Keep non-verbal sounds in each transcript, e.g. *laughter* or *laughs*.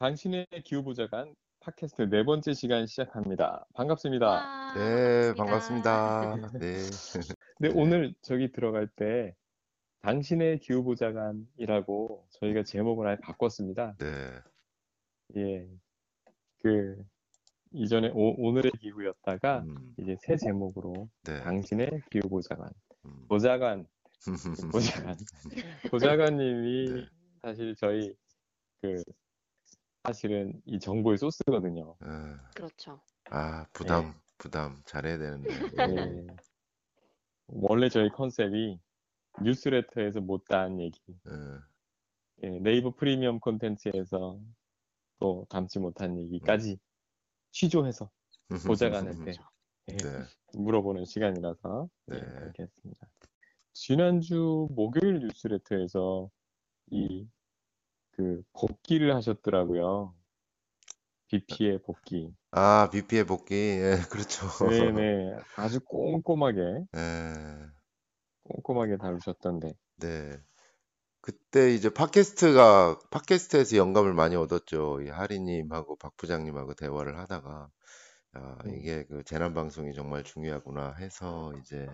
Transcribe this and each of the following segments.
당신의 기후보좌관 팟캐스트 네 번째 시간 시작합니다. 반갑습니다. 와, 네, 반갑습니다. 반갑습니다. *laughs* 네. 네, 네. 오늘 저기 들어갈 때 당신의 기후보좌관이라고 저희가 제목을 아예 바꿨습니다. 네. 예. 그 이전에 오, 늘의 기후였다가 음, 이제 새 제목으로 네. 당신의 기후보좌관. 음. 보좌관, *laughs* 보좌관. 보좌관님이 네. 사실 저희 그 사실은 이 정보의 소스거든요. 네. 그렇죠. 아, 부담, 부담. 잘해야 되는데. 예. *laughs* 원래 저희 컨셉이 뉴스레터에서 못다한 얘기, 네. 예, 네이버 프리미엄 콘텐츠에서 또 담지 못한 얘기까지 취조해서 *laughs* 보좌관한테 예, 네. 물어보는 시간이라서 예, 네. 그렇게 했습니다. 지난주 목요일 뉴스레터에서 이 그 복귀를 하셨더라고요. BP의 복귀. 아, BP의 복귀. 예, 그렇죠. 네네. *laughs* 아주 꼼꼼하게, 네. 꼼꼼하게 다루셨던데. 네. 그때 이제 팟캐스트가, 팟캐스트에서 영감을 많이 얻었죠. 이 하리님하고 박 부장님하고 대화를 하다가, 아, 음. 이게 그 재난방송이 정말 중요하구나 해서 이제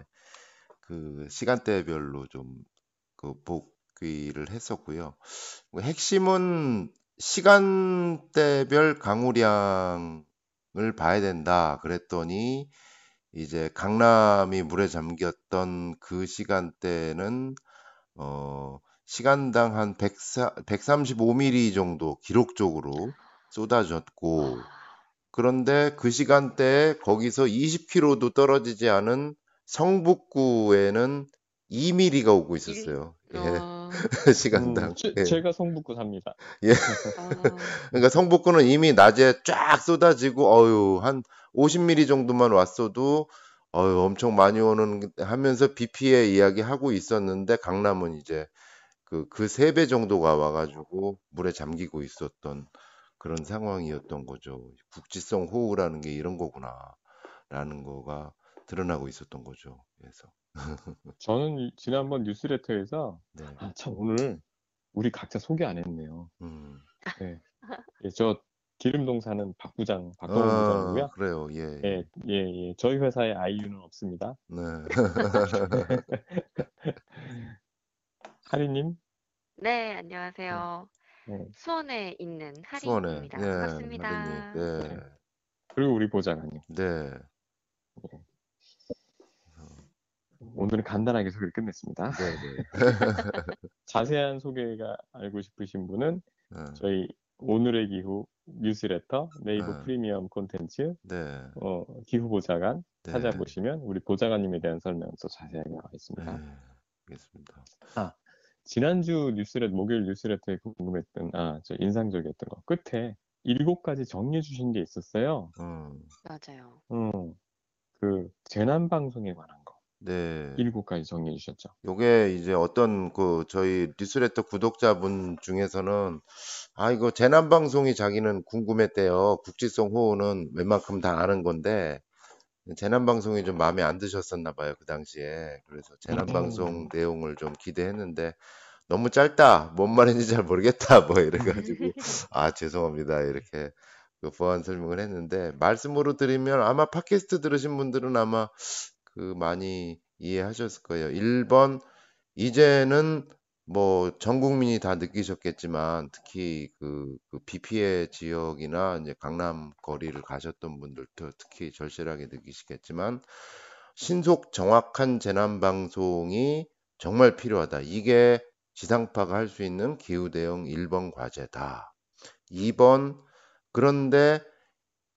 그 시간대별로 좀 그 복 귀를 했었고요. 뭐 핵심은 시간대별 강우량을 봐야 된다. 그랬더니 이제 강남이 물에 잠겼던 그 시간대는 어, 시간당 한1 135mm 정도 기록적으로 쏟아졌고 그런데 그 시간대에 거기서 20km도 떨어지지 않은 성북구에는 2mm가 오고 있었어요. 예, 어, *laughs* 시간당. 음, 제, 예. 제가 성북구 삽니다. 어, *laughs* 그러니까 성북구는 이미 낮에 쫙 쏟아지고 어유 한 50mm 정도만 왔어도 어유 엄청 많이 오는 하면서 BP의 이야기 하고 있었는데 강남은 이제 그그세배 정도가 와가지고 물에 잠기고 있었던 그런 상황이었던 거죠. 국지성 호우라는 게 이런 거구나라는 거가 드러나고 있었던 거죠. 그래서 저는 이- 지난번 뉴스레터에서 네, 아, 참 오늘 우리 각자 소개 안 했네요. 음, 예, 예, 저 기름동 사는 박 부장, 박동원 아, 부장이고요. 그래요. 예, 예, 예, 예. 저희 회사에 아이유는 없습니다. 네, *laughs* 하리님, 네, 안녕하세요. 네. 수원에 있는 수원에, 하리입니다. 예, 반갑습니다. 하리님, 네, 그리고 우리 보좌관님. 네. 오늘은 간단하게 소개를 끝냈습니다. *laughs* 자세한 소개가 알고 싶으신 분은 네. 저희 오늘의 기후 뉴스레터 네이버 네. 프리미엄 콘텐츠 네. 어, 기후 보좌관 네. 찾아보시면 우리 보좌관님에 대한 설명서 자세하게 나와 있습니다. 네. 알겠습니다. 지난주 뉴스레터 목요일 뉴스레터에 궁금했던 아 저 인상적이었던 거 끝에 일곱 가지 정리해 주신 게 있었어요. 음, 맞아요. 음, 그 재난 방송에 관한 거 네. 일곱 가지 정리해 주셨죠. 요게 이제 어떤 그 저희 뉴스레터 구독자분 중에서는 아 이거 재난 방송이 자기는 궁금했대요. 국지성 호우는 웬만큼 다 아는 건데 재난 방송이 좀 마음에 안 드셨었나 봐요 그 당시에. 그래서 재난 방송 음. 내용을 좀 기대했는데 너무 짧다. 뭔 말인지 잘 모르겠다. *laughs* 뭐 이래가지고 아 죄송합니다 이렇게 그 보완 설명을 했는데 말씀으로 드리면 아마 팟캐스트 들으신 분들은 아마 그 많이 이해하셨을 거예요. 1번 이제는 뭐 전 국민이 다 느끼셨겠지만 특히 그, 그 비 피해 지역이나 이제 강남 거리를 가셨던 분들도 특히 절실하게 느끼시겠지만 신속 정확한 재난 방송이 정말 필요하다. 이게 지상파가 할 수 있는 기후 대응 1번 과제다. 2번 그런데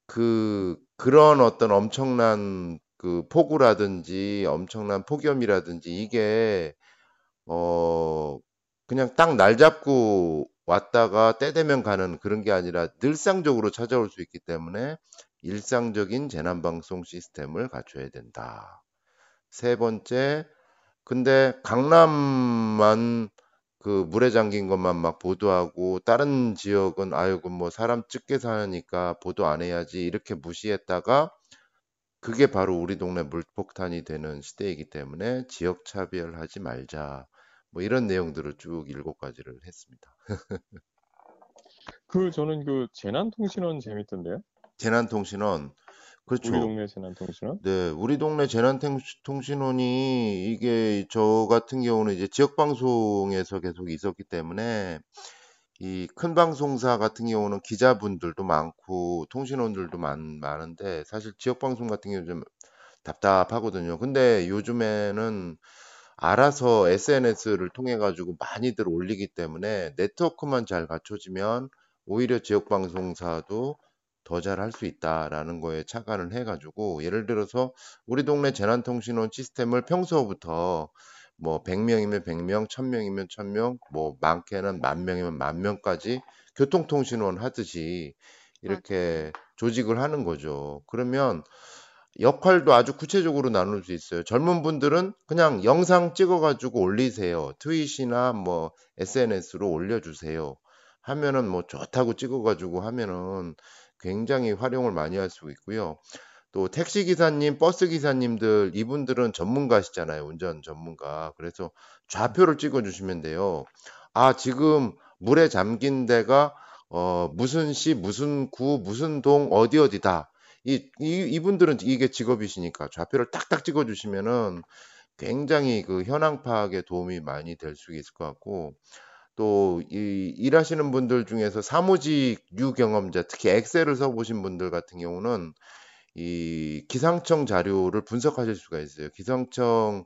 그 그런 어떤 엄청난 그 폭우라든지 엄청난 폭염이라든지 이게 어 그냥 딱 날 잡고 왔다가 때 되면 가는 그런 게 아니라 늘상적으로 찾아올 수 있기 때문에 일상적인 재난 방송 시스템을 갖춰야 된다. 세 번째 근데 강남만 그 물에 잠긴 것만 막 보도하고 다른 지역은 아이고 뭐 사람 적게 사니까 보도 안 해야지 이렇게 무시했다가 그게 바로 우리 동네 물폭탄이 되는 시대이기 때문에 지역 차별하지 말자. 뭐 이런 내용들을 쭉 일곱 가지를 했습니다. 그 저는 그 재난통신원 재밌던데요. 재난통신원. 우리 그렇죠. 동네 재난통신원. 네, 우리 동네 재난통신원이 이게 저 같은 경우는 이제 지역 방송에서 계속 있었기 때문에 이 큰 방송사 같은 경우는 기자분들도 많고 통신원들도 많, 많은데 사실 지역 방송 같은 경우는 좀 답답하거든요. 근데 요즘에는 알아서 SNS를 통해 가지고 많이들 올리기 때문에 네트워크만 잘 갖춰지면 오히려 지역 방송사도 더 잘 할 수 있다라는 거에 착안을 해 가지고 예를 들어서 우리 동네 재난통신원 시스템을 평소부터 뭐 100명이면 100명, 1000명이면 1000명, 뭐 많게는 만 명이면 만 명까지 교통통신원 하듯이 이렇게 조직을 하는 거죠. 그러면 역할도 아주 구체적으로 나눌 수 있어요. 젊은 분들은 그냥 영상 찍어가지고 올리세요. 트윗이나 뭐 SNS로 올려주세요. 하면은 뭐 좋다고 찍어가지고 하면은 굉장히 활용을 많이 할 수 있고요. 또 택시 기사님, 버스 기사님들 이분들은 전문가시잖아요. 운전 전문가. 그래서 좌표를 찍어 주시면 돼요. 아, 지금 물에 잠긴 데가 어, 무슨 시, 무슨 구, 무슨 동, 어디 어디다. 이, 이 이분들은 이게 직업이시니까 좌표를 딱딱 찍어 주시면은 굉장히 그 현황 파악에 도움이 많이 될 수 있을 것 같고 또 이 일하시는 분들 중에서 사무직 유경험자, 특히 엑셀을 써보신 분들 같은 경우는 이 기상청 자료를 분석하실 수가 있어요. 기상청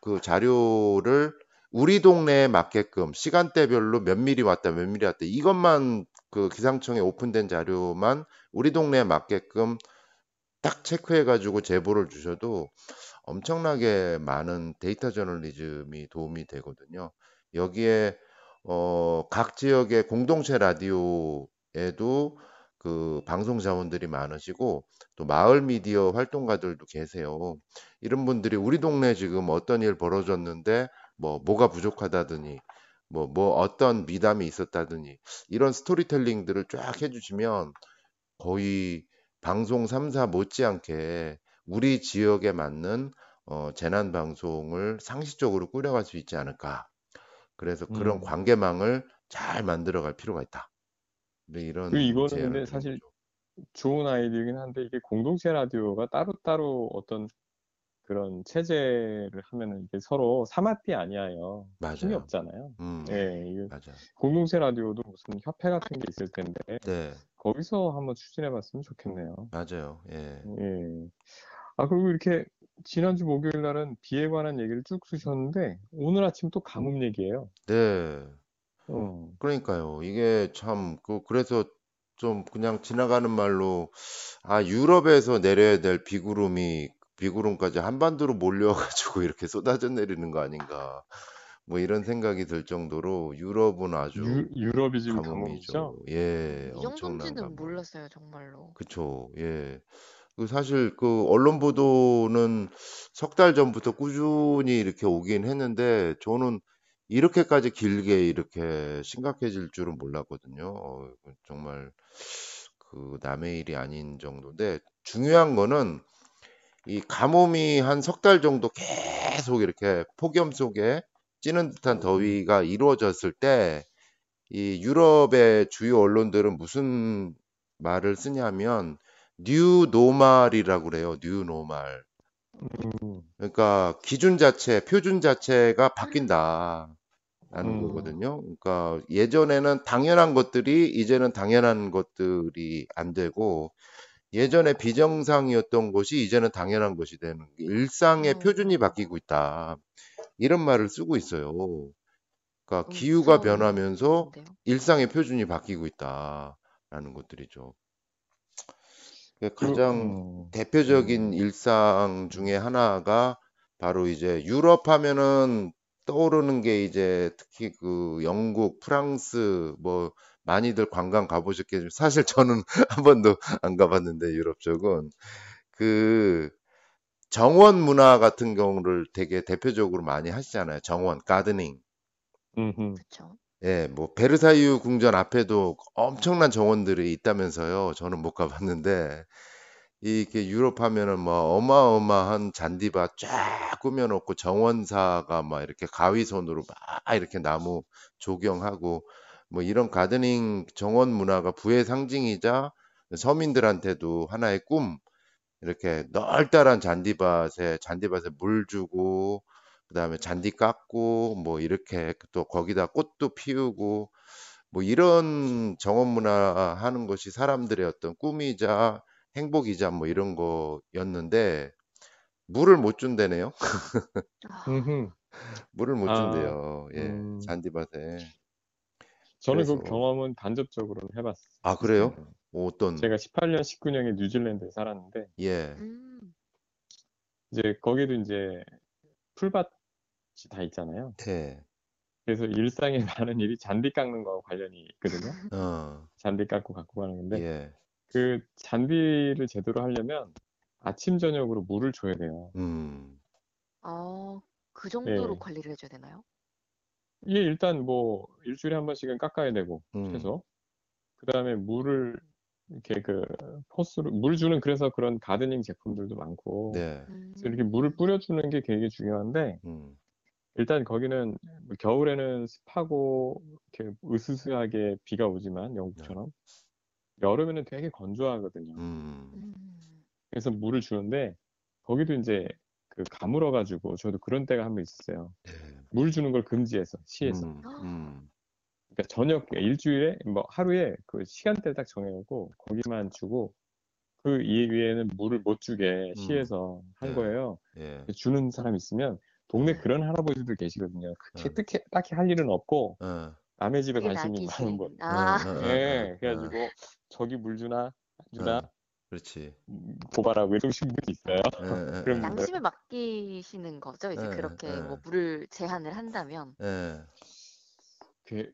그 자료를 우리 동네에 맞게끔 시간대별로 몇 미리 왔다, 몇 미리 왔다. 이것만 그 기상청에 오픈된 자료만 우리 동네에 맞게끔 딱 체크해 가지고 제보를 주셔도 엄청나게 많은 데이터 저널리즘이 도움이 되거든요. 여기에 어, 각 지역의 공동체 라디오에도 그 방송 자원들이 많으시고 또 마을 미디어 활동가들도 계세요. 이런 분들이 우리 동네 지금 어떤 일 벌어졌는데 뭐 뭐가 부족하다더니 뭐 뭐 어떤 미담이 있었다더니 이런 스토리텔링들을 쫙 해주시면 거의 방송 3사 못지않게 우리 지역에 맞는 어, 재난 방송을 상시적으로 꾸려갈 수 있지 않을까. 그래서 그런 음. 관계망을 잘 만들어갈 필요가 있다. 네, 이런 그 이거는 제안을 근데 사실. 좋은 아이디어긴 한데 이게 공동체 라디오가 따로따로 어떤 그런 체제를 하면은 이게 서로 사마띠 아니에요. 힘이 맞아요. 없잖아요. 음, 예, 이게 맞아요. 공동체 라디오도 무슨 협회 같은 게 있을 텐데 네, 거기서 한번 추진해 봤으면 좋겠네요. 맞아요. 예. 예. 아, 그리고 이렇게 지난주 목요일 날은 비에 관한 얘기를 쭉 쓰셨는데 오늘 아침 또 가뭄 얘기예요. 네, 어. 그러니까요. 이게 참, 그, 그래서 좀 그냥 지나가는 말로, 아, 유럽에서 내려야 될 비구름이, 비구름까지 한반도로 몰려가지고 이렇게 쏟아져 내리는 거 아닌가. 뭐 이런 생각이 들 정도로 유럽은 아주 유, 유럽이 지금 가뭄이죠. 가뭄이죠? 예, 이 엄청난 정도인지는 가뭄. 몰랐어요, 정말로. 그쵸, 예. 그 사실 그 언론 보도는 석 달 전부터 꾸준히 이렇게 오긴 했는데 저는 이렇게까지 길게 이렇게 심각해질 줄은 몰랐거든요. 어, 정말 그 남의 일이 아닌 정도인데 중요한 거는 이 가뭄이 한 석 달 정도 계속 이렇게 폭염 속에 찌는 듯한 더위가 이루어졌을 때 이 유럽의 주요 언론들은 무슨 말을 쓰냐면 new normal이라고 그래요. New normal. 음, 그러니까 기준 자체, 표준 자체가 바뀐다라는 음. 거거든요. 그러니까 예전에는 당연한 것들이 이제는 당연한 것들이 안 되고 예전에 비정상이었던 것이 이제는 당연한 것이 되는 일상의 음. 표준이 바뀌고 있다. 이런 말을 쓰고 있어요. 그러니까 너무 기후가 변하면서. 일상의 표준이 바뀌고 있다라는 것들이죠. 그 그, 가장 음, 대표적인 음, 일상 중에 하나가 바로 이제 유럽 하면은 떠오르는 게 이제 특히 그 영국, 프랑스 뭐 많이들 관광 가보셨겠지만 사실 저는 *laughs* 한 번도 안 가봤는데 유럽 쪽은 그 정원 문화 같은 경우를 되게 대표적으로 많이 하시잖아요. 정원, 가드닝. 음흠. 그쵸. 예, 뭐 베르사유 궁전 앞에도 엄청난 정원들이 있다면서요. 저는 못 가봤는데 이게 유럽 하면은 뭐 어마어마한 잔디밭 쫙 꾸며놓고 정원사가 막 이렇게 가위손으로 막 이렇게 나무 조경하고 뭐 이런 가드닝 정원 문화가 부의 상징이자 서민들한테도 하나의 꿈 이렇게 널따란 잔디밭에 잔디밭에 물 주고 그 다음에 잔디 깎고 뭐 이렇게 또 거기다 꽃도 피우고 뭐 이런 정원 문화 하는 것이 사람들의 어떤 꿈이자 행복이자 뭐 이런 거였는데 물을 못 준대네요. 아. 물을 못 아, 준대요. 예, 음, 잔디밭에. 저는 그래서 그 경험은 간접적으로는 해봤어요. 아 그래요? 네. 어떤 제가 18년, 19년에 뉴질랜드에 살았는데, 예, 음, 이제 거기도 이제 풀밭이 다 있잖아요. 네, 그래서 일상에 *laughs* 많은 일이 잔디 깎는 거하고 관련이 있거든요. 어, 잔디 깎고 갖고 가는 건데, 예, 그 잔디를 제대로 하려면 아침, 저녁으로 물을 줘야 돼요. 음, 어, 그 정도로 예. 관리를 해줘야 되나요? 이게 일단 뭐 일주일에 한 번씩은 깎아야 되고, 음, 최소. 그 다음에 물을 이렇게 그 호스로, 물 주는 그래서 그런 가드닝 제품들도 많고, 네, 그래서 이렇게 물을 음, 뿌려주는 게 되게 중요한데, 음, 일단 거기는 뭐 겨울에는 습하고 이렇게 으스스하게 비가 오지만 네, 영국처럼 여름에는 되게 건조하거든요. 음, 음, 그래서 물을 주는데 거기도 이제 그 가물어 가지고 저도 그런 때가 한 번 있었어요. 네, 물 주는 걸 금지해서 시에서. 음, 음, 그러니까 저녁 일주일에 뭐 하루에 그 시간대를 딱 정해놓고 거기만 주고 그 이외에는 물을 못 주게 음, 시에서 한 네, 거예요. 예, 주는 사람 있으면 동네 어, 그런 할아버지들 계시거든요. 어, 그렇게 딱히, 딱히 할 일은 없고 어, 남의 집에 관심이 많은 분. 아, 예, 어, 그래가지고 저기 물 주나 주나? 어, 그렇지. 음, 고발하고 이러신 분이 있어요. 예, 예, 그럼 예, 뭐, 양심을 맡기시는 거죠? 이제 예, 그렇게 뭐 예, 물을 제한을 한다면. 예, 그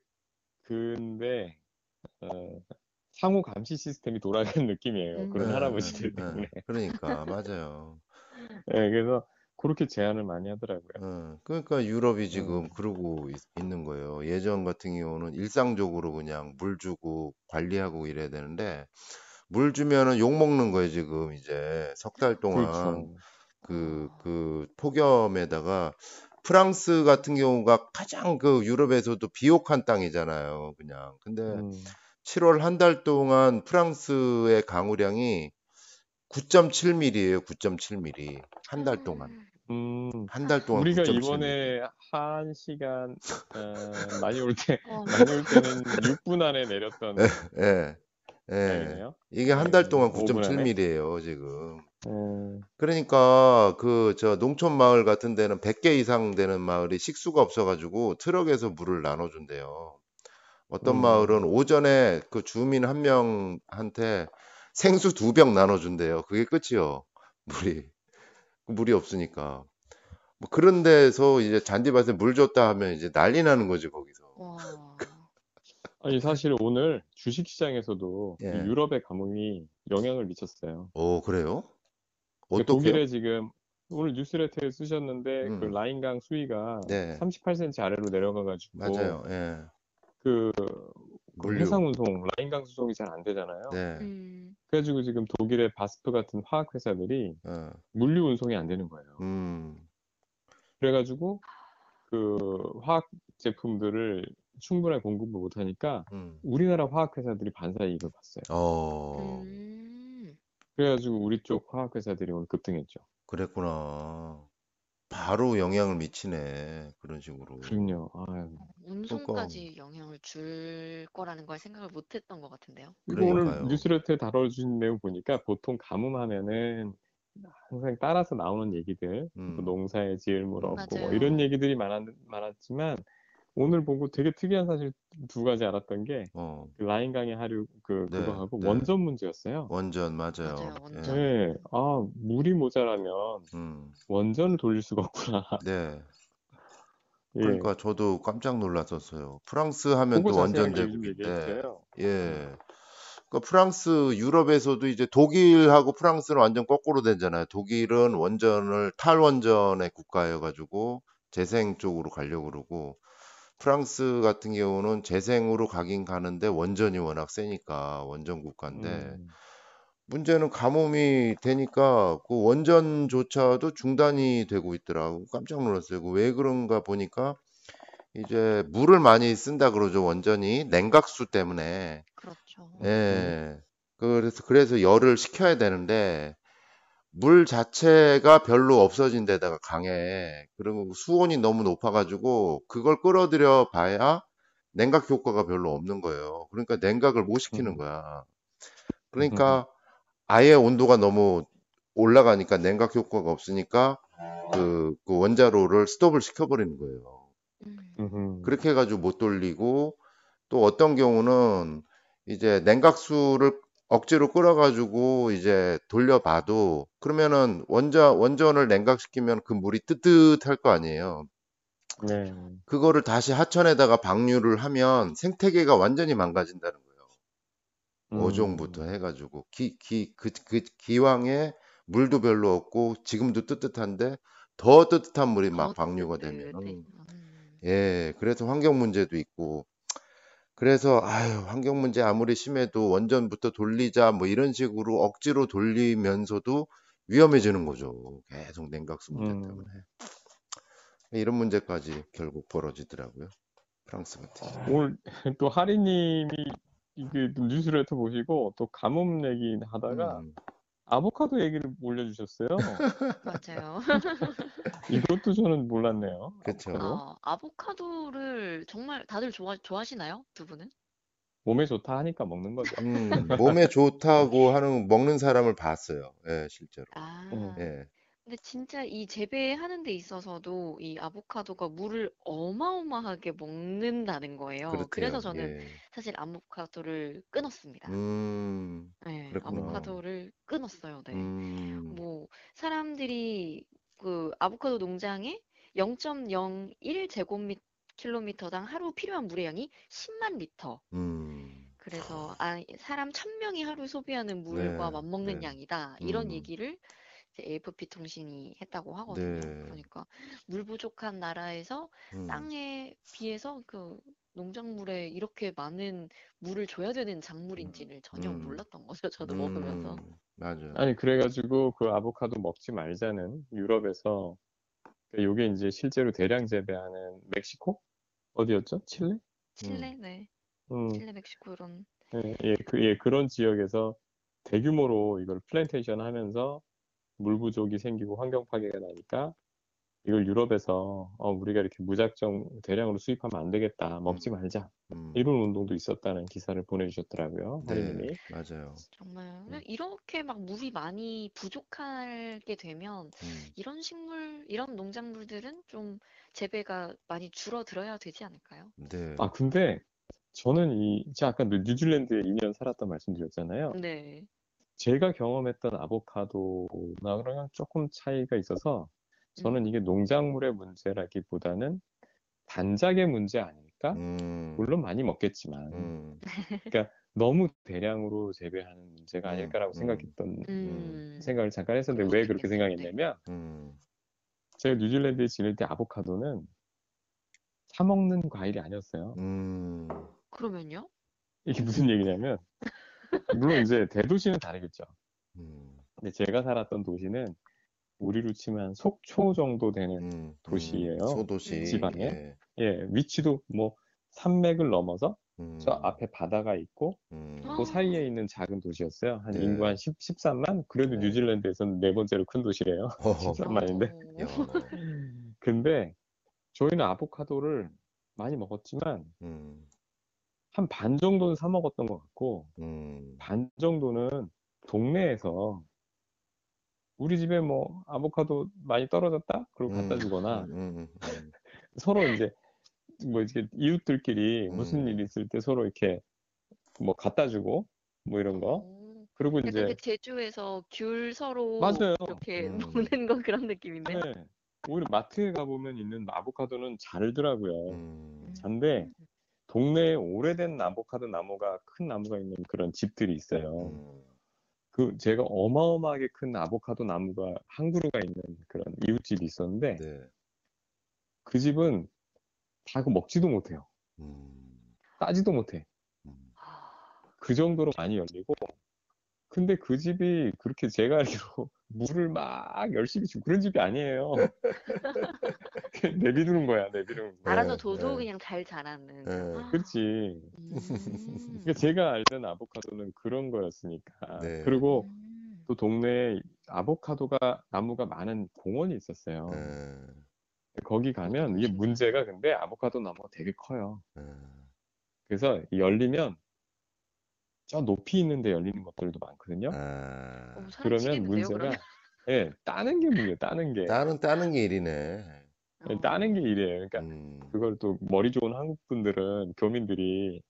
근데 어, 상호 감시 시스템이 돌아가는 느낌이에요. 그런 예, 음, 할아버지들 예, 때문에. 예. 그러니까 *laughs* 맞아요. 예, 그래서 그렇게 제안을 많이 하더라고요. 어, 그러니까 유럽이 음, 지금 그러고 있, 는 거예요. 예전 같은 경우는 일상적으로 그냥 물 주고 관리하고 이래야 되는데 물 주면은 욕 먹는 거예요, 지금 이제 석 달 동안 그렇죠. 그, 어, 그 폭염에다가 프랑스 같은 경우가 가장 그 유럽에서도 비옥한 땅이잖아요, 그냥. 근데 음, 7월 한 달 동안 프랑스의 강우량이 9.7mm예요, 9.7mm. 한 달 동안. 음, 한 달 동안 우리가 9.7mm. 이번에 한 시간 어, 많이 올 때, *laughs* 어, 많이 올 때는 6분 안에 내렸던 예, 예. 양이네요. 이게 한달 예, 동안 5분 안에. 9.7mm예요, 지금. 음, 그러니까 그 저 농촌 마을 같은 데는 100개 이상 되는 마을이 식수가 없어 가지고 트럭에서 물을 나눠 준대요. 어떤 마을은 음, 오전에 그 주민 한 명한테 생수 두 병 나눠 준대요. 그게 끝이요. 물이. 물이 없으니까. 뭐 그런 데서 이제 잔디밭에 물 줬다 하면 이제 난리 나는 거지, 거기서. 와, 아니, 사실 오늘 주식시장에서도 이 예. 유럽의 가뭄이 영향을 미쳤어요. 오, 그래요? 어떻게요? 독일에 지금 오늘 뉴스레터에 쓰셨는데 그 음, 라인강 수위가 네, 38cm 아래로 내려가가지고 맞아요. 예. 그, 그 물류. 해상 운송, 라인강 수송이 잘 안 되잖아요. 네, 음, 그래가지고 지금 독일의 바스프 같은 화학 회사들이 어, 물류 운송이 안 되는 거예요. 음, 그래가지고 그 화학 제품들을 충분하게 공급을 못 하니까 음. 우리나라 화학 회사들이 반사 이익을 봤어요. 어, 음, 그래가지고 우리 쪽 화학 회사들이 오늘 급등했죠. 그랬구나. 바로 영향을 미치네. 그런 식으로. 그럼요. 아유. 그러니까, 운송까지 영향을 줄 거라는 걸 생각을 못 했던 것 같은데요. 이거 오늘 그러니까요. 뉴스레터에 다뤄주신 내용 보니까 보통 가뭄하면은 항상 따라서 나오는 얘기들, 뭐 음, 농사에 지을 물 음, 없고 뭐 이런 맞아요. 얘기들이 많았, 많았지만 오늘 보고 되게 특이한 사실 두 가지 알았던 게 어, 그 라인 강의 하류 그 네, 그거하고 네. 원전 문제였어요. 원전, 맞아요. 맞아요, 예, 원전. 네, 아 물이 모자라면 음, 원전을 돌릴 수가 없구나. *laughs* 네. 예, 그러니까 저도 깜짝 놀랐었어요. 프랑스 하면 그거 또 자세하게 원전 요즘 얘기해 대국인데, 주세요. 예. 그러니까 프랑스, 유럽에서도 이제 독일하고 프랑스는 완전 거꾸로 되잖아요. 독일은 원전을 탈원전의 국가여 가지고 재생 쪽으로 가려고 그러고, 프랑스 같은 경우는 재생으로 가긴 가는데 원전이 워낙 세니까 원전 국가인데, 음, 문제는 가뭄이 되니까 그 원전조차도 중단이 되고 있더라고. 깜짝 놀랐어요. 그왜 그런가 보니까 이제 물을 많이 쓴다 그러죠. 원전이 냉각수 때문에. 그렇죠. 예. 그래서 그래서 열을 식혀야 되는데 물 자체가 별로 없어진 데다가 강해. 그리고 수온이 너무 높아가지고 그걸 끌어들여 봐야 냉각 효과가 별로 없는 거예요. 그러니까 냉각을 못 시키는 음. 거야. 그러니까 아예 온도가 너무 올라가니까 냉각 효과가 없으니까 그, 그 원자로를 스톱을 시켜버리는 거예요. 음. 그렇게 해가지고 못 돌리고 또 어떤 경우는 이제 냉각수를 억지로 끌어가지고 이제 돌려봐도 그러면은 원자 원전을 냉각시키면 그 물이 뜨뜻할 거 아니에요. 네. 그거를 다시 하천에다가 방류를 하면 생태계가 완전히 망가진다는 거예요. 음. 어종부터 해가지고 기, 기, 그, 그 기왕에 물도 별로 없고 지금도 뜨뜻한데 더 뜨뜻한 물이 막더 방류가. 되면 음. 예, 그래서 환경 문제도 있고 그래서 아유 환경 문제 아무리 심해도 원전부터 돌리자 뭐 이런 식으로 억지로 돌리면서도 위험해지는 거죠. 계속 냉각수 문제 음. 때문에 이런 문제까지 결국 벌어지더라고요. 프랑스 같은. 오늘 *laughs* 또 하리님이 이게 뉴스레터 보시고 또 가뭄 얘기 하다가 음, 아보카도 얘기를 올려주셨어요. *laughs* 맞아요. *laughs* 이것도 저는 몰랐네요. 그쵸. 아보카도. 아, 아보카도를 정말 다들 좋아, 좋아하시나요? 두 분은? 몸에 좋다 하니까 먹는 거죠. 음, 몸에 좋다고 하는 먹는 사람을 봤어요. 예, 실제로. 아, 음. 예. 근데 진짜 이 재배하는 데 있어서도 이 아보카도가 물을 어마어마하게 먹는다는 거예요. 그렇대요. 그래서 저는 예. 사실 아보카도를 끊었습니다. 음, 네, 그랬구나. 아보카도를 끊었어요. 네. 음, 뭐 사람들이 그 아보카도 농장에 0.01 제곱킬로미터당 하루 필요한 물의 양이 10만 리터. 음, 그래서 아, 사람 1000명이 하루 소비하는 물과 네, 맞먹는 네. 양이다. 이런 음. 얘기를 AFP 통신이 했다고 하거든요. 네. 그러니까 물 부족한 나라에서 음, 땅에 비해서 그 농작물에 이렇게 많은 물을 줘야 되는 작물인지를 전혀 음. 몰랐던 거죠. 저도 먹으면서. 음, 맞아요. 아니 그래가지고 그 아보카도 먹지 말자는 유럽에서 그 요게 이제 실제로 대량 재배하는 멕시코 어디였죠? 칠레? 칠레, 네. 음, 칠레, 멕시코 이런. 예, 예, 그, 예, 그런 지역에서 대규모로 이걸 플랜테이션 하면서 물 부족이 생기고 환경 파괴가 나니까 이걸 유럽에서 어, 우리가 이렇게 무작정 대량으로 수입하면 안 되겠다. 먹지 말자. 음, 이런 운동도 있었다는 기사를 보내주셨더라고요. 네, 하리님이. 맞아요. 정말 음. 이렇게 막 물이 많이 부족하게 되면 음, 이런 식물, 이런 농작물들은 좀 재배가 많이 줄어들어야 되지 않을까요? 네. 아, 근데 저는 이, 제가 아까 뉴질랜드에 2년 살았던 말씀드렸잖아요. 네. 제가 경험했던 아보카도랑 조금 차이가 있어서 저는 이게 농작물의 문제라기보다는 단작의 문제 아닐까? 음, 물론 많이 먹겠지만 음, 너무 대량으로 재배하는 문제가 음, 아닐까라고 음. 생각했던 음, 생각을 잠깐 했었는데 왜 그렇게. 생각했냐면 음, 제가 뉴질랜드에 지낼 때 아보카도는 사 먹는 과일이 아니었어요. 음, 그러면요? 이게 무슨 얘기냐면 물론 이제 대도시는 다르겠죠. 음, 근데 제가 살았던 도시는 우리로 치면 속초 정도 되는 음, 도시예요. 음, 소도시. 지방에. 예, 예, 위치도 뭐 산맥을 넘어서 음, 저 앞에 바다가 있고 음, 어. 그 사이에 있는 작은 도시였어요. 한 네. 인구 한 10, 13만? 그래도 네. 뉴질랜드에서는 네 번째로 큰 도시래요. 허허, 13만인데. 어, 야, 근데 저희는 아보카도를 많이 먹었지만 음, 한 반 정도는 사 먹었던 것 같고 음, 반 정도는 동네에서 우리 집에 뭐 아보카도 많이 떨어졌다? 그러고 갖다 음, 주거나 음, 음, 음, *laughs* 서로 이제 뭐 이렇게 이웃들끼리 무슨 음. 일 있을 때 서로 이렇게 뭐 갖다 주고 뭐 이런 거. 어, 그리고 이제 그 제주에서 귤 서로 맞아요. 이렇게 음. 먹는 거 그런 느낌인데? 네. 오히려 마트에 가보면 있는 아보카도는 잘더라고요. 음, 잔데 동네에 오래된 아보카도 나무가 큰 나무가 있는 그런 집들이 있어요. 음, 그 제가 어마어마하게 큰 아보카도 나무가 한 그루가 있는 그런 이웃집이 있었는데 네, 그 집은 다 그 먹지도 못해요. 음, 따지도 못해. 음, 아, 그 정도로 많이 열리고 근데 그 집이 그렇게 제가 알기로 물을 막 열심히 주고 그런 집이 아니에요. *laughs* 내비두는 거야, 내비두는 거야. 알아서 네, 둬도 네. 그냥 잘 자라는. 네. 아, 그렇지. 음. 그러니까 제가 알던 아보카도는 그런 거였으니까. 네. 그리고 음. 또 동네에 아보카도가 나무가 많은 공원이 있었어요. 예, 거기 가면 이게 문제가 근데 아보카도 나무가 되게 커요. 예. 그래서 열리면 저 높이 있는데 열리는 것들도 많거든요. 아, 어, 사람 그러면 치겠는데요, 문제가 그러면? 예, 따는 게 문제예요. 따는 게. 따는 따는 게 일이네. 예, 어. 따는 게 일이에요. 그러니까 음, 그걸 또 머리 좋은 한국 분들은 교민들이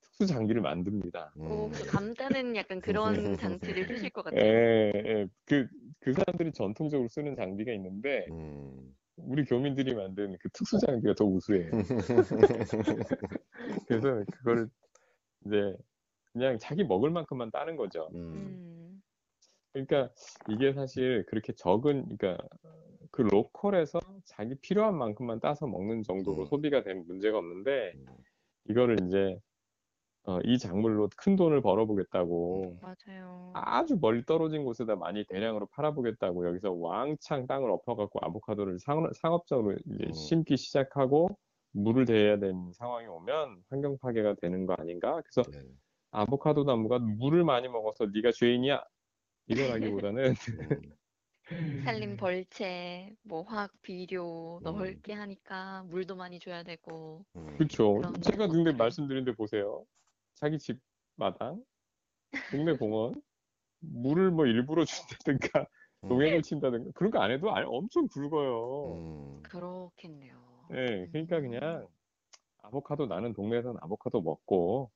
특수 장비를 만듭니다. 오, 음. 그래서 감따는 약간 그런 *laughs* 장치를 쓰실 것 같아요. 예, 예. 그, 그 사람들이 전통적으로 쓰는 장비가 있는데 음. 우리 교민들이 만든 그 특수 장비가 더 우수해요. *laughs* 그래서 그걸 이제 그냥 자기 먹을 만큼만 따는 거죠. 음, 음. 그러니까 이게 사실 그렇게 적은, 그러니까 그 로컬에서 자기 필요한 만큼만 따서 먹는 정도로 음. 소비가 되면 문제가 없는데 음. 이거를 이제 어, 이 작물로 큰 돈을 벌어보겠다고 맞아요. 아주 멀리 떨어진 곳에다 많이 대량으로 팔아보겠다고 여기서 왕창 땅을 엎어갖고 아보카도를 상, 상업적으로 이제 음. 심기 시작하고 물을 대야 되는 상황이 오면 환경 파괴가 되는 거 아닌가? 그래서 네. 아보카도 나무가 물을 많이 먹어서 네가 죄인이야 이거라기보다는 *laughs* 음, 산림 벌채, 뭐 화학 비료 음. 넓게 하니까 물도 많이 줘야 되고. 음. 그렇죠. 그런 제가 근데 것들. 말씀드린 데 보세요. 자기 집 마당, 동네 공원, 물을 뭐 일부러 준다든가 농약을 친다든가 그런 거 안 해도 알- 엄청 굵어요. 음, 그렇겠네요. 네, 그러니까 음. 그냥 아보카도 나는 동네에서는 아보카도 먹고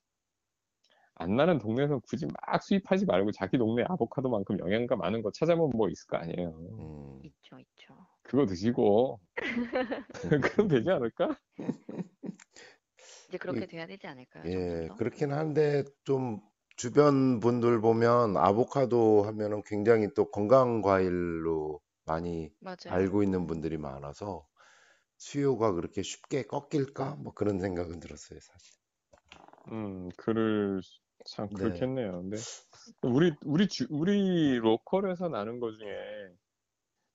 안 나는 동네에서는 굳이 막 수입하지 말고 자기 동네 아보카도만큼 영양가 많은 거 찾아보면 뭐 있을 거 아니에요. 음. 있죠, 있죠. 그거 드시고 *laughs* *laughs* 그럼 되지 않을까? 이제 그렇게 이- 돼야 되지 않을까요? 예? 그렇긴 한데 좀 주변 분들 보면 아보카도 하면은 굉장히 또 건강 과일로 많이 맞아요. 알고 있는 분들이 많아서 수요가 그렇게 쉽게 꺾일까? 뭐 그런 생각은 들었어요, 사실. 음, 그를 참 네. 그렇겠네요. 근데 우리 우리 주, 우리 로컬에서 나는 거 중에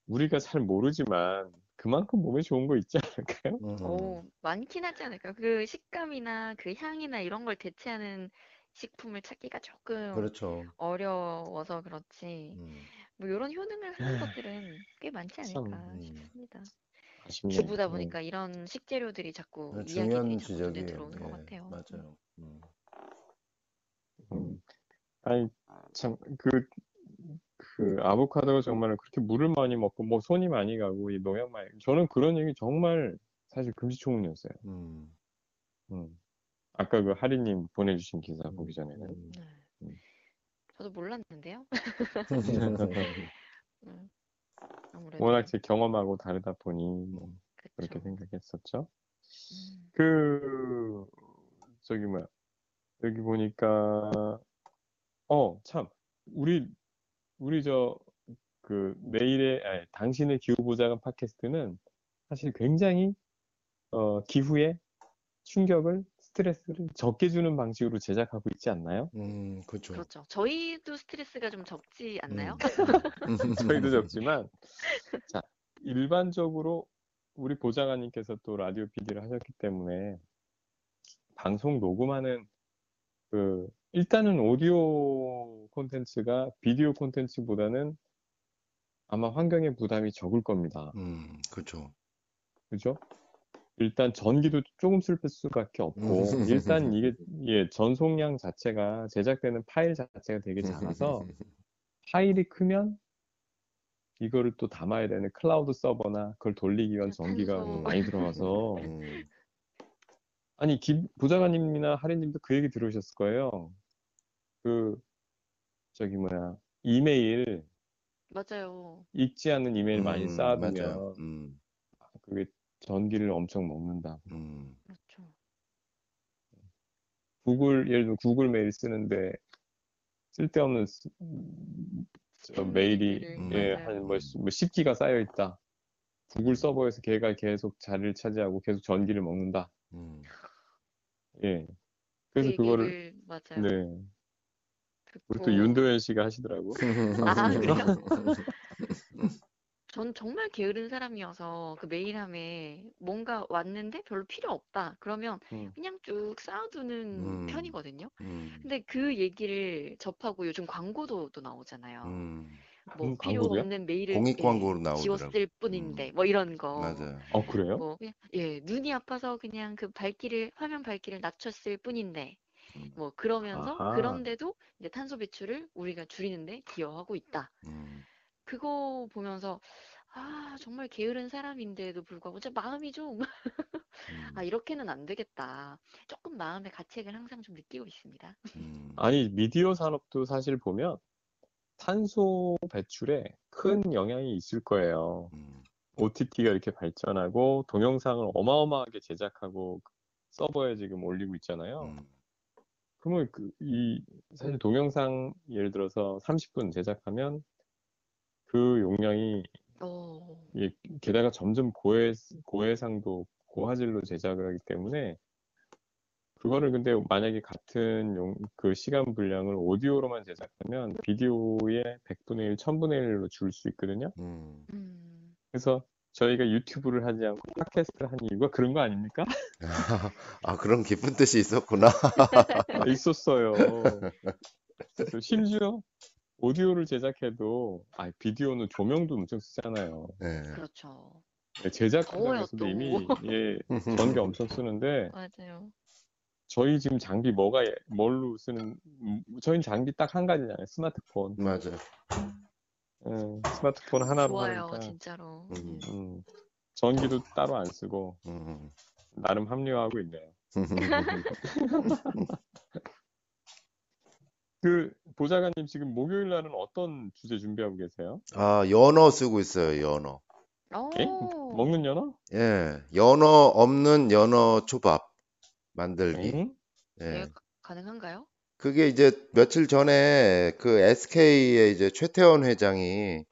우리가 잘 모르지만 그만큼 몸에 좋은 거 있지 않을까요? 음, 오, 많긴 하지 않을까요? 그 식감이나 그 향이나 이런 걸 대체하는 식품을 찾기가 조금 그렇죠. 어려워서 그렇지. 음, 뭐 이런 효능을 하는 것들은 꽤 많지 참, 않을까 음. 싶습니다. 아쉽네요. 주부다 음. 보니까 이런 식재료들이 자꾸 네, 이야기들이 중요한 자꾸 눈에. 들어오는 것 예, 같아요. 맞아요. 음. 음. 아니 참 그 그 아보카도가 정말 그렇게 물을 많이 먹고 뭐 손이 많이 가고 이 농약 많이 저는 그런 얘기 정말 사실 금시초문이었어요. 음, 음. 아까 그 하리님 보내주신 기사 보기 전에는 음. 네. 음. 저도 몰랐는데요. *laughs* 음, 아무래도 워낙 제 경험하고 다르다 보니 뭐 그렇게 그쵸. 생각했었죠. 음, 그 저기 뭐야 여기 보니까 어 참 우리 우리 저 그 내일의 아니, 당신의 기후 보장은 팟캐스트는 사실 굉장히 어 기후에 충격을 스트레스를 적게 주는 방식으로 제작하고 있지 않나요? 음, 그렇죠. 그렇죠. 저희도 스트레스가 좀 적지 않나요? 음. *laughs* 저희도 적지만 *laughs* 자 일반적으로 우리 보좌관님께서 또 라디오 PD를 하셨기 때문에 방송 녹음하는 그 일단은 오디오 콘텐츠가 비디오 콘텐츠보다는 아마 환경의 부담이 적을 겁니다. 음, 그렇죠. 그죠? 일단 전기도 조금 쓸 수밖에 없고 일단 *laughs* 이게 예, 전송량 자체가 제작되는 파일 자체가 되게 작아서 *laughs* 파일이 크면 이거를 또 담아야 되는 클라우드 서버나 그걸 돌리기 위한 전기가 탄소. 많이 들어가서 음, 아니 김 부장관님이나 하리님도 그 얘기 들으셨을 거예요. 그 저기 뭐야 이메일 맞아요. 읽지 않는 이메일 많이 음, 쌓아두면 맞아요. 음, 그게 전기를 엄청 먹는다. 음, 그렇죠. 구글 예를 들어 구글 메일 쓰는데 쓸데없는 스- 저 메일이 메일들을, 예, 맞아요. 한뭐 10기가 쌓여 있다. 구글 서버에서 걔가 계속 자리를 차지하고 계속 전기를 먹는다. 음, 예. 그 그래서 그거를 얘기를 맞아요. 네. 우리 또 듣고 윤도현 씨가 하시더라고. *laughs* 아 *laughs* 그래요? *laughs* 전 정말 게으른 사람이어서 그 메일함에 뭔가 왔는데 별로 필요 없다. 그러면 음. 그냥 쭉 쌓아두는 음. 편이거든요. 음, 근데 그 얘기를 접하고 요즘 광고도 또 나오잖아요. 음, 뭐 음, 필요 광고도요? 없는 메일을 공익 예, 광고로 나오더라고. 지웠을 뿐인데 뭐 이런 거. 맞아요. 어, 그래요? 뭐 예 눈이 아파서 그냥 그 밝기를 화면 밝기를 낮췄을 뿐인데 음. 뭐 그러면서 아하. 그런데도 이제 탄소 배출을 우리가 줄이는데 기여하고 있다. 음, 그거 보면서 아 정말 게으른 사람인데도 불구하고 제 마음이 좀 *laughs* 아 음, 이렇게는 안 되겠다. 조금 마음의 가책을 항상 좀 느끼고 있습니다. 음, 아니, 미디어 산업도 사실 보면 탄소 배출에 큰 영향이 있을 거예요. 음, OTT가 이렇게 발전하고 동영상을 어마어마하게 제작하고 서버에 지금 올리고 있잖아요. 음, 그러면 그, 이, 사실 동영상 예를 들어서 30분 제작하면 그 용량이 어, 이 게다가 점점 고해, 고해상도 고화질로 제작을 하기 때문에 그거를 근데 만약에 같은 용, 그 시간 분량을 오디오로만 제작하면 비디오의 100분의 1, 1000분의 1로 줄 수 있거든요. 음. 음, 그래서 저희가 유튜브를 하지 않고 팟캐스트를 한 이유가 그런 거 아닙니까? *laughs* 아, 그런 깊은 뜻이 있었구나. 아, *laughs* 있었어요. 심지어 오디오를 제작해도 아 비디오는 조명도 엄청 쓰잖아요. 네. 그렇죠. 제작 더워요, 과정에서도 또. 이미 예, 전기 엄청 쓰는데 *laughs* 맞아요. 저희 지금 장비 뭐가 예- 뭘로 쓰는 음, 저희 장비 딱 한 가지잖아요. 스마트폰. 맞아요. 음, 스마트폰 하나로 좋아요, 하니까 진짜로. 음, 음, 전기도 따로 안 쓰고 음. 나름 합리화하고 있네요. *laughs* 그 보좌관님 지금 목요일 날은 어떤 주제 준비하고 계세요? 아, 연어 쓰고 있어요, 연어. 예? 오, 먹는 연어? 예, 연어 없는 연어 초밥 만들기. 응? 예. 네, 가- 가능한가요? 그게 이제 며칠 전에 그 SK의 이제 최태원 회장이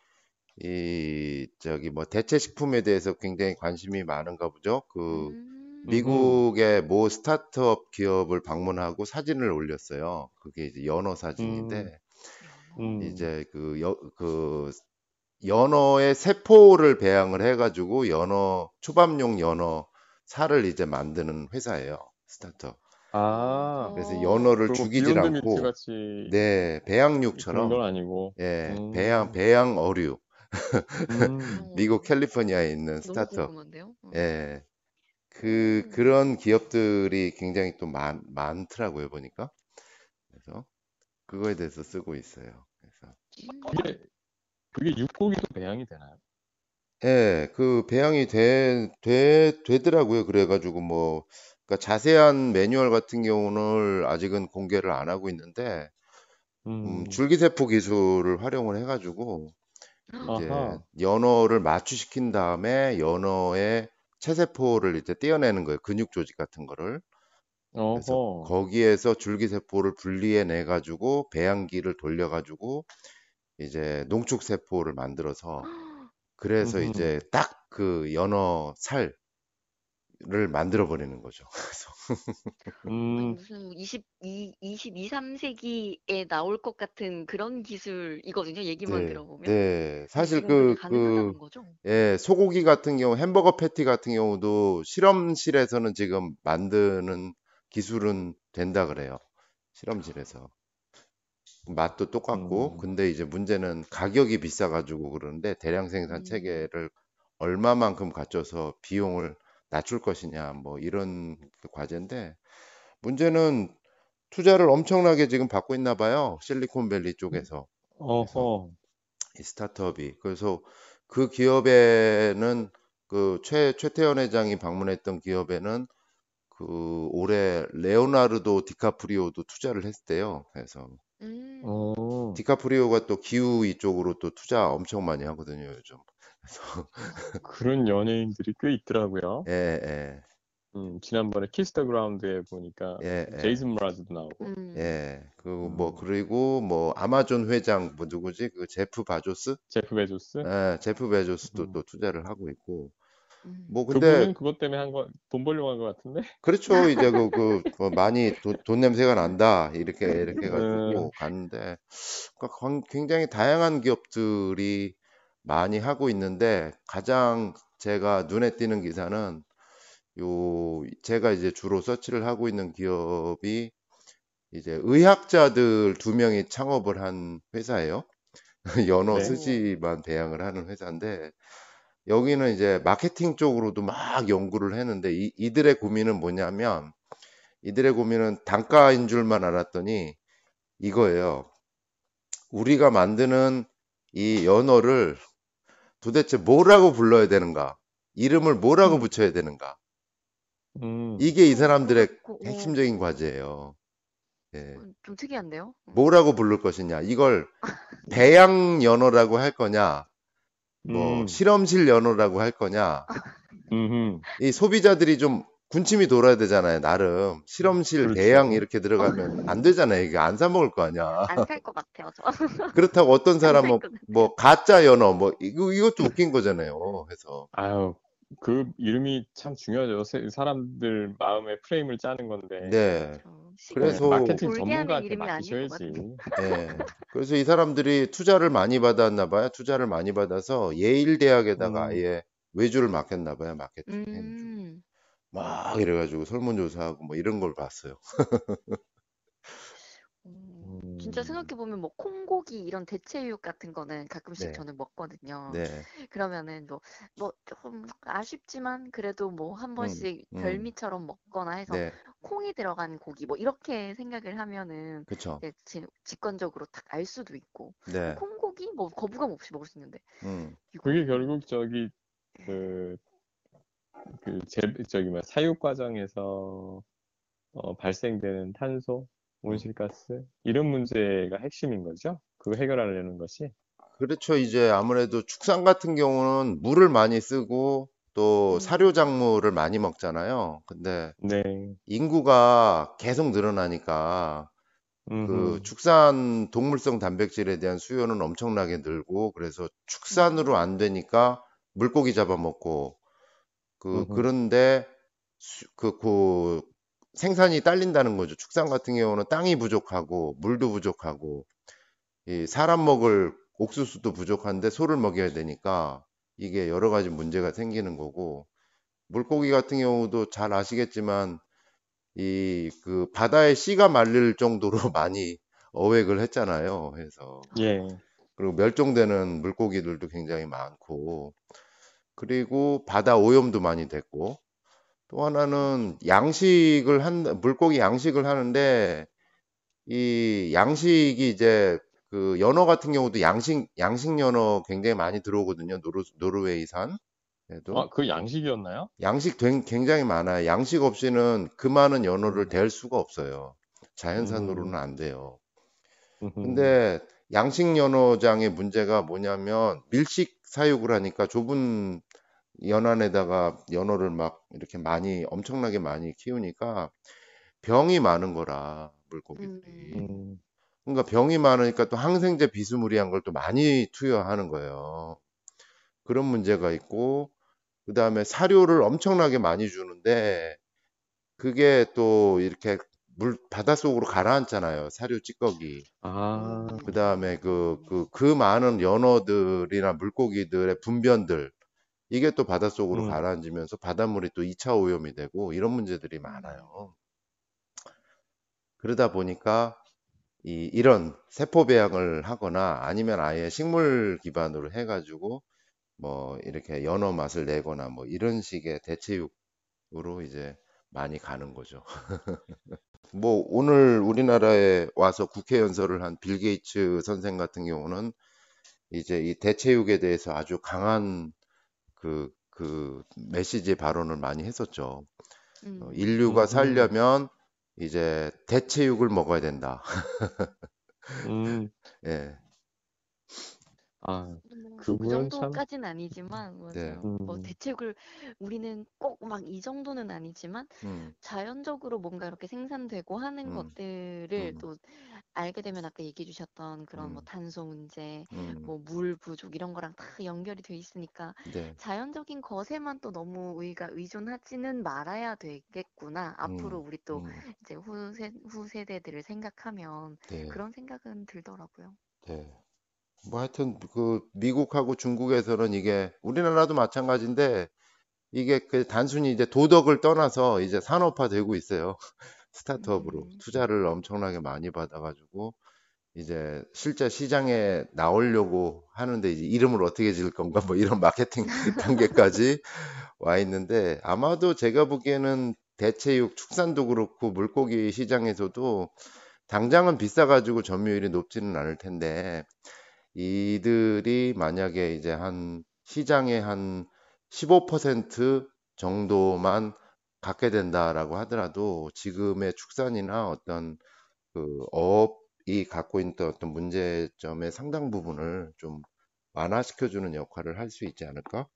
이 저기 뭐 대체 식품에 대해서 굉장히 관심이 많은가 보죠. 그 음, 미국의 모 스타트업 기업을 방문하고 사진을 올렸어요. 그게 이제 연어 사진인데 음. 이제 그, 여, 그 연어의 세포를 배양을 해가지고 연어 초밥용 연어 살을 이제 만드는 회사예요. 스타트업. 아, 그래서 어. 연어를 죽이질 않고 같이 네 그런 배양육처럼 건 아니고. 예 음. 배양 배양 어류 음. *laughs* 미국 캘리포니아에 있는 궁금한데요? 어. 예 그 음. 그런 기업들이 굉장히 또 많, 많더라고요 보니까 그래서 그거에 대해서 쓰고 있어요. 그래서 음. 그게 그게 육고기도 배양이 되나요? 예, 그 배양이 돼, 돼, 되더라고요. 그래가지고 뭐, 그러니까 자세한 매뉴얼 같은 경우는 아직은 공개를 안 하고 있는데, 음, 음. 줄기세포 기술을 활용을 해가지고, 이제 아하. 연어를 마취시킨 다음에 연어의 체세포를 이제 떼어내는 거예요. 근육 조직 같은 거를. 그래서 어허. 거기에서 줄기세포를 분리해내 가지고 배양기를 돌려 가지고 이제 농축세포를 만들어서 *gasps* 그래서 음흠. 이제 딱 그 연어 살 을 만들어 버리는 거죠. *laughs* 음. 무슨 22, 22, 3세기에 나올 것 같은 그런 기술이거든요. 얘기만 네, 들어보면. 네. 사실 그, 그, 거죠? 예, 소고기 같은 경우, 햄버거 패티 같은 경우도 실험실에서는 지금 만드는 기술은 된다 그래요. 실험실에서. 맛도 똑같고, 음. 근데 이제 문제는 가격이 비싸가지고 그러는데 대량 생산 음. 체계를 얼마만큼 갖춰서 비용을 낮출 것이냐, 뭐 이런 그 과제인데, 문제는 투자를 엄청나게 지금 받고 있나 봐요. 실리콘밸리 쪽에서. 어허. 이 스타트업이. 그래서 그 기업에는 그 최, 최태원 회장이 방문했던 기업에는 그 올해 레오나르도 디카프리오도 투자를 했대요. 그래서 음. 어. 디카프리오가 또 기후 이쪽으로 또 투자 엄청 많이 하거든요, 요즘. 그래서 *laughs* 그런 연예인들이 꽤 있더라고요. 예, 예, 음, 지난번에 Kiss the Ground에 보니까 예, 예. 제이슨 므라즈도 나오고. 음. 예. 그리고 뭐 음. 그리고 뭐 아마존 회장 뭐 누구지? 그 제프 바조스? 제프 베조스? 예, 제프 베조스도 음. 또 투자를 하고 있고 음. 뭐 근데 그분은 그것 때문에 한 거, 돈 벌려고 한 것 같은데? *laughs* 그렇죠. 이제 그, 그, 그 많이 돈, 돈 냄새가 난다. 이렇게, 이렇게 음, 해가지고 갔는데, 그러니까 관- 굉장히 다양한 기업들이 많이 하고 있는데, 가장 제가 눈에 띄는 기사는, 요, 제가 이제 주로 서치를 하고 있는 기업이 이제 의학자들 두 명이 창업을 한 회사예요. *laughs* 연어 네. 스시만 배양을 하는 회사인데, 여기는 이제 마케팅 쪽으로도 막 연구를 했는데 이, 이들의 고민은 뭐냐면 이들의 고민은 단가인 줄만 알았더니 이거예요. 우리가 만드는 이 연어를 도대체 뭐라고 불러야 되는가? 이름을 뭐라고 음. 붙여야 되는가? 음, 이게 이 사람들의 그거- 어, 핵심적인 과제예요. 예. 어, 좀 특이한데요? 음. 뭐라고 부를 것이냐? 이걸 *laughs* 배양 연어라고 할 거냐? 뭐 음, 실험실 연어라고 할 거냐? *laughs* 이 소비자들이 좀 군침이 돌아야 되잖아요. 나름 실험실 그렇죠. 대양 이렇게 들어가면 안 되잖아요. 이게 안 사 먹을 거 아니야. 안 살 것 같아요, 저. *laughs* 그렇다고 어떤 사람은 것 같아요. 뭐 가짜 연어 뭐 이거 이것도 웃긴 거잖아요. 해서 아유, 그 이름이 참 중요하죠. 세- 사람들 마음의 프레임을 짜는 건데. 네. 저 그래서- 마케팅 전문가한테 맡기셔야지. 예. 그래서 이 사람들이 투자를 많이 받았나 봐요. 투자를 많이 받아서 예일 대학에다가 음. 아예 외주를 맡겼나 봐요. 마케팅 외주. 음. 막 이래가지고 설문조사하고 뭐 이런 걸 봤어요. 음, 진짜 음. 생각해보면 뭐 콩고기 이런 대체육 같은 거는 가끔씩 네. 저는 먹거든요. 네. 그러면은 뭐, 뭐 조금 아쉽지만 그래도 뭐 한 번씩 음. 별미처럼 먹거나 해서 네. 콩이 들어간 고기 뭐 이렇게 생각을 하면은 그쵸. 지- 직관적으로 딱 알 수도 있고 네. 콩고기 뭐 거부감 없이 먹을 수 있는데 음. 그게 결국 저기 그, 그 제, 저기 뭐 사육 과정에서 어, 발생되는 탄소, 음. 온실가스 이런 문제가 핵심인 거죠. 그거 해결하려는 것이. 그렇죠. 이제 아무래도 축산 같은 경우는 물을 많이 쓰고 또 음. 사료 작물을 많이 먹잖아요. 근데 네. 인구가 계속 늘어나니까 그 음흠. 축산 동물성 단백질에 대한 수요는 엄청나게 늘고 그래서 축산으로 음. 안 되니까 물고기 잡아먹고 그 음흠. 그런데 수- 그, 그 생산이 딸린다는 거죠. 축산 같은 경우는 땅이 부족하고 물도 부족하고 이 사람 먹을 옥수수도 부족한데 소를 먹여야 되니까 이게 여러 가지 문제가 생기는 거고 물고기 같은 경우도 잘 아시겠지만 이 그 바다의 씨가 말릴 정도로 *laughs* 많이 어획을 했잖아요. 해서 예. 그리고 멸종되는 물고기들도 굉장히 많고 그리고 바다 오염도 많이 됐고 또 하나는 양식을 한 물고기 양식을 하는데 이 양식이 이제 그 연어 같은 경우도 양식 양식 연어 굉장히 많이 들어오거든요. 노르, 노르웨이산 아, 그 양식이었나요? 양식 된- 굉장히 많아요. 양식 없이는 그 많은 연어를 음. 댈 수가 없어요. 자연산으로는 음. 안 돼요. 근데 양식 연어장의 문제가 뭐냐면 밀식 사육을 하니까 좁은 연안에다가 연어를 막 이렇게 많이 엄청나게 많이 키우니까 병이 많은 거라 물고기들이. 음. 음. 그러니까 병이 많으니까 또 항생제 비스무리한 걸 또 많이 투여하는 거예요. 그런 문제가 있고 그 다음에 사료를 엄청나게 많이 주는데 그게 또 이렇게 물 바닷속으로 가라앉잖아요. 사료 찌꺼기. 아, 음. 그다음에 그 그 그 많은 연어들이나 물고기들의 분변들 이게 또 바닷속으로 음. 가라앉으면서 바닷물이 또 2차 오염이 되고 이런 문제들이 많아요. 그러다 보니까 이 이런 세포 배양을 하거나 아니면 아예 식물 기반으로 해가지고 뭐 이렇게 연어 맛을 내거나 뭐 이런 식의 대체육으로 이제 많이 가는 거죠. *laughs* 뭐 오늘 우리나라에 와서 국회 연설을 한 빌 게이츠 선생 같은 경우는 이제 이 대체육에 대해서 아주 강한 그, 그 메시지 발언을 많이 했었죠. 음. 어, 인류가 음. 살려면 이제 대체육을 먹어야 된다. 음. *laughs* 예. 아, 뭐 그 그분은 참, 정도까지는 아니지만 네. 맞아요. 뭐 음, 대책을 우리는 꼭 막 이 정도는 아니지만 음, 자연적으로 뭔가 이렇게 생산되고 하는 음, 것들을 음, 또 알게 되면 아까 얘기해 주셨던 그런 뭐 음, 탄소 문제, 음, 뭐물 부족 이런 거랑 다 연결이 돼 있으니까 네, 자연적인 것에만 또 너무 우리가 의존하지는 말아야 되겠구나. 앞으로 음, 우리 또 음, 이제 후세, 후세대들을 생각하면 네, 그런 생각은 들더라고요. 네. 뭐 하여튼 그 미국하고 중국에서는 이게 우리나라도 마찬가지인데 이게 그 단순히 이제 도덕을 떠나서 이제 산업화 되고 있어요. *laughs* 스타트업으로 음, 투자를 엄청나게 많이 받아가지고 이제 실제 시장에 나오려고 하는데 이제 이름을 어떻게 지을 건가 뭐 이런 마케팅 *laughs* 단계까지 와 있는데 아마도 제가 보기에는 대체육 축산도 그렇고 물고기 시장에서도 당장은 비싸가지고 점유율이 높지는 않을 텐데 이들이 만약에 이제 한 시장의 한 15% 정도만 갖게 된다라고 하더라도 지금의 축산이나 어떤 그 어업이 갖고 있는 어떤 문제점의 상당 부분을 좀 완화시켜주는 역할을 할 수 있지 않을까?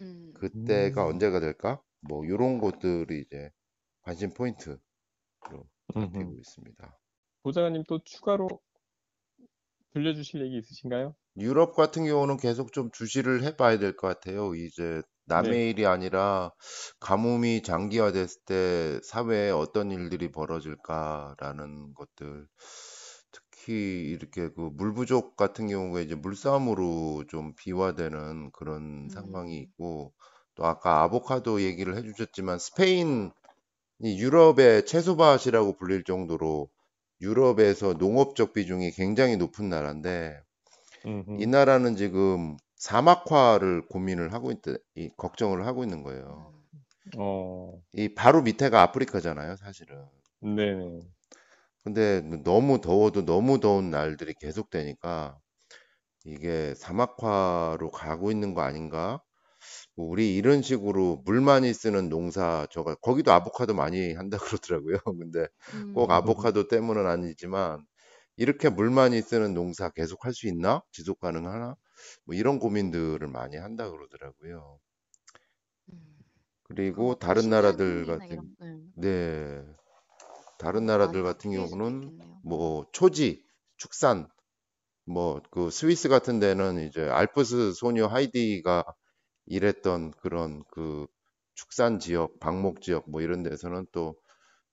음, 그때가 음, 언제가 될까? 뭐 이런 것들이 이제 관심 포인트로 잡히고 음. 있습니다. 보좌관님 또 추가로 들려주실 얘기 있으신가요? 유럽 같은 경우는 계속 좀 주시를 해봐야 될 것 같아요. 이제 네, 남의 일이 아니라 가뭄이 장기화됐을 때 사회에 어떤 일들이 벌어질까라는 것들. 특히 이렇게 그 물 부족 같은 경우에 이제 물싸움으로 좀 비화되는 그런 상황이 음, 있고 또 아까 아보카도 얘기를 해주셨지만 스페인 이 유럽의 채소밭이라고 불릴 정도로 유럽에서 농업적 비중이 굉장히 높은 나라인데 이 음, 나라는 지금 사막화를 고민을 하고 있, 이 걱정을 하고 있는 거예요. 음, 어, 이 바로 밑에가 아프리카잖아요, 사실은. 네네, 근데 너무 더워도 너무 더운 날들이 계속되니까 이게 사막화로 가고 있는 거 아닌가? 뭐 우리 이런 식으로 물 많이 쓰는 농사, 저거 거기도 아보카도 많이 한다 *laughs* 그러더라고요. 근데 꼭 음, 아보카도 때문은 아니지만 이렇게 물 많이 쓰는 농사 계속 할 수 있나? 지속 가능하나? 뭐 이런 고민들을 많이 한다 그러더라고요. 음. 그리고 앞으로 다른 나라들 식량이나 같은, 이런, 음, 네, 다른 나라들 같은 경우는. 뭐 초지, 축산, 뭐 그 스위스 같은 데는 이제 알프스 소녀 하이디가 일했던 그런 그 축산 지역, 방목 지역 뭐 이런 데서는 또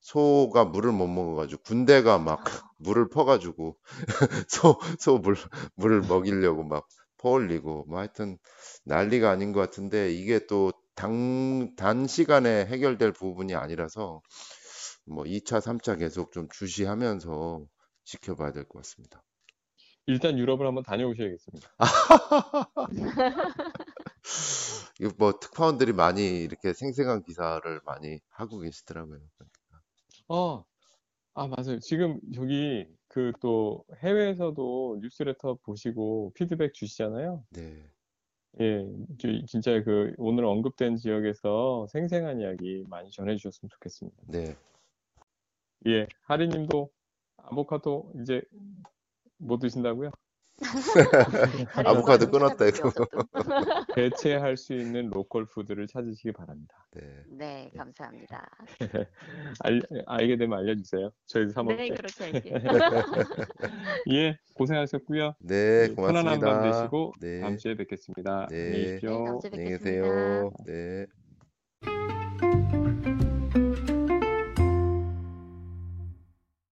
소가 물을 못 먹어가지고 군대가 막 *laughs* 물을 퍼가지고 *laughs* 소, 소 물, 물을 먹이려고 막 퍼올리고 뭐 하여튼 난리가 아닌 것 같은데 이게 또 당, 단시간에 해결될 부분이 아니라서 뭐 2차, 3차 계속 좀 주시하면서 지켜봐야 될 것 같습니다. 일단 유럽을 한번 다녀오셔야겠습니다. *laughs* *gasps* 뭐 특파원들이 많이 이렇게 생생한 기사를 많이 하고 계시더라고요. 어, 아, 맞아요. 지금 저기 그 또 해외에서도 뉴스레터 보시고 피드백 주시잖아요. 네, 예, 저- 진짜 그 오늘 언급된 지역에서 생생한 이야기 많이 전해주셨으면 좋겠습니다. 네. 예, 하리님도 아보카도 이제 못 드신다고요? 다른 아보카도 끊었다 이거. *laughs* 대체할 수 있는 로컬 푸드를 찾으시기 바랍니다. 네. 네, 감사합니다. *laughs* 알, 알게 되면 알려주세요. 저희도 사 네, 먹을게요. 그렇게 할게요. *laughs* 예, 고생하셨고요. 네, 예, 편안한 밤 고맙습니다. 되시고 네, 다음 주에 뵙겠습니다. 안녕히 네, 네, 다음 계십시오. 주에 안녕히 뵙겠습니다. 계세요. 네.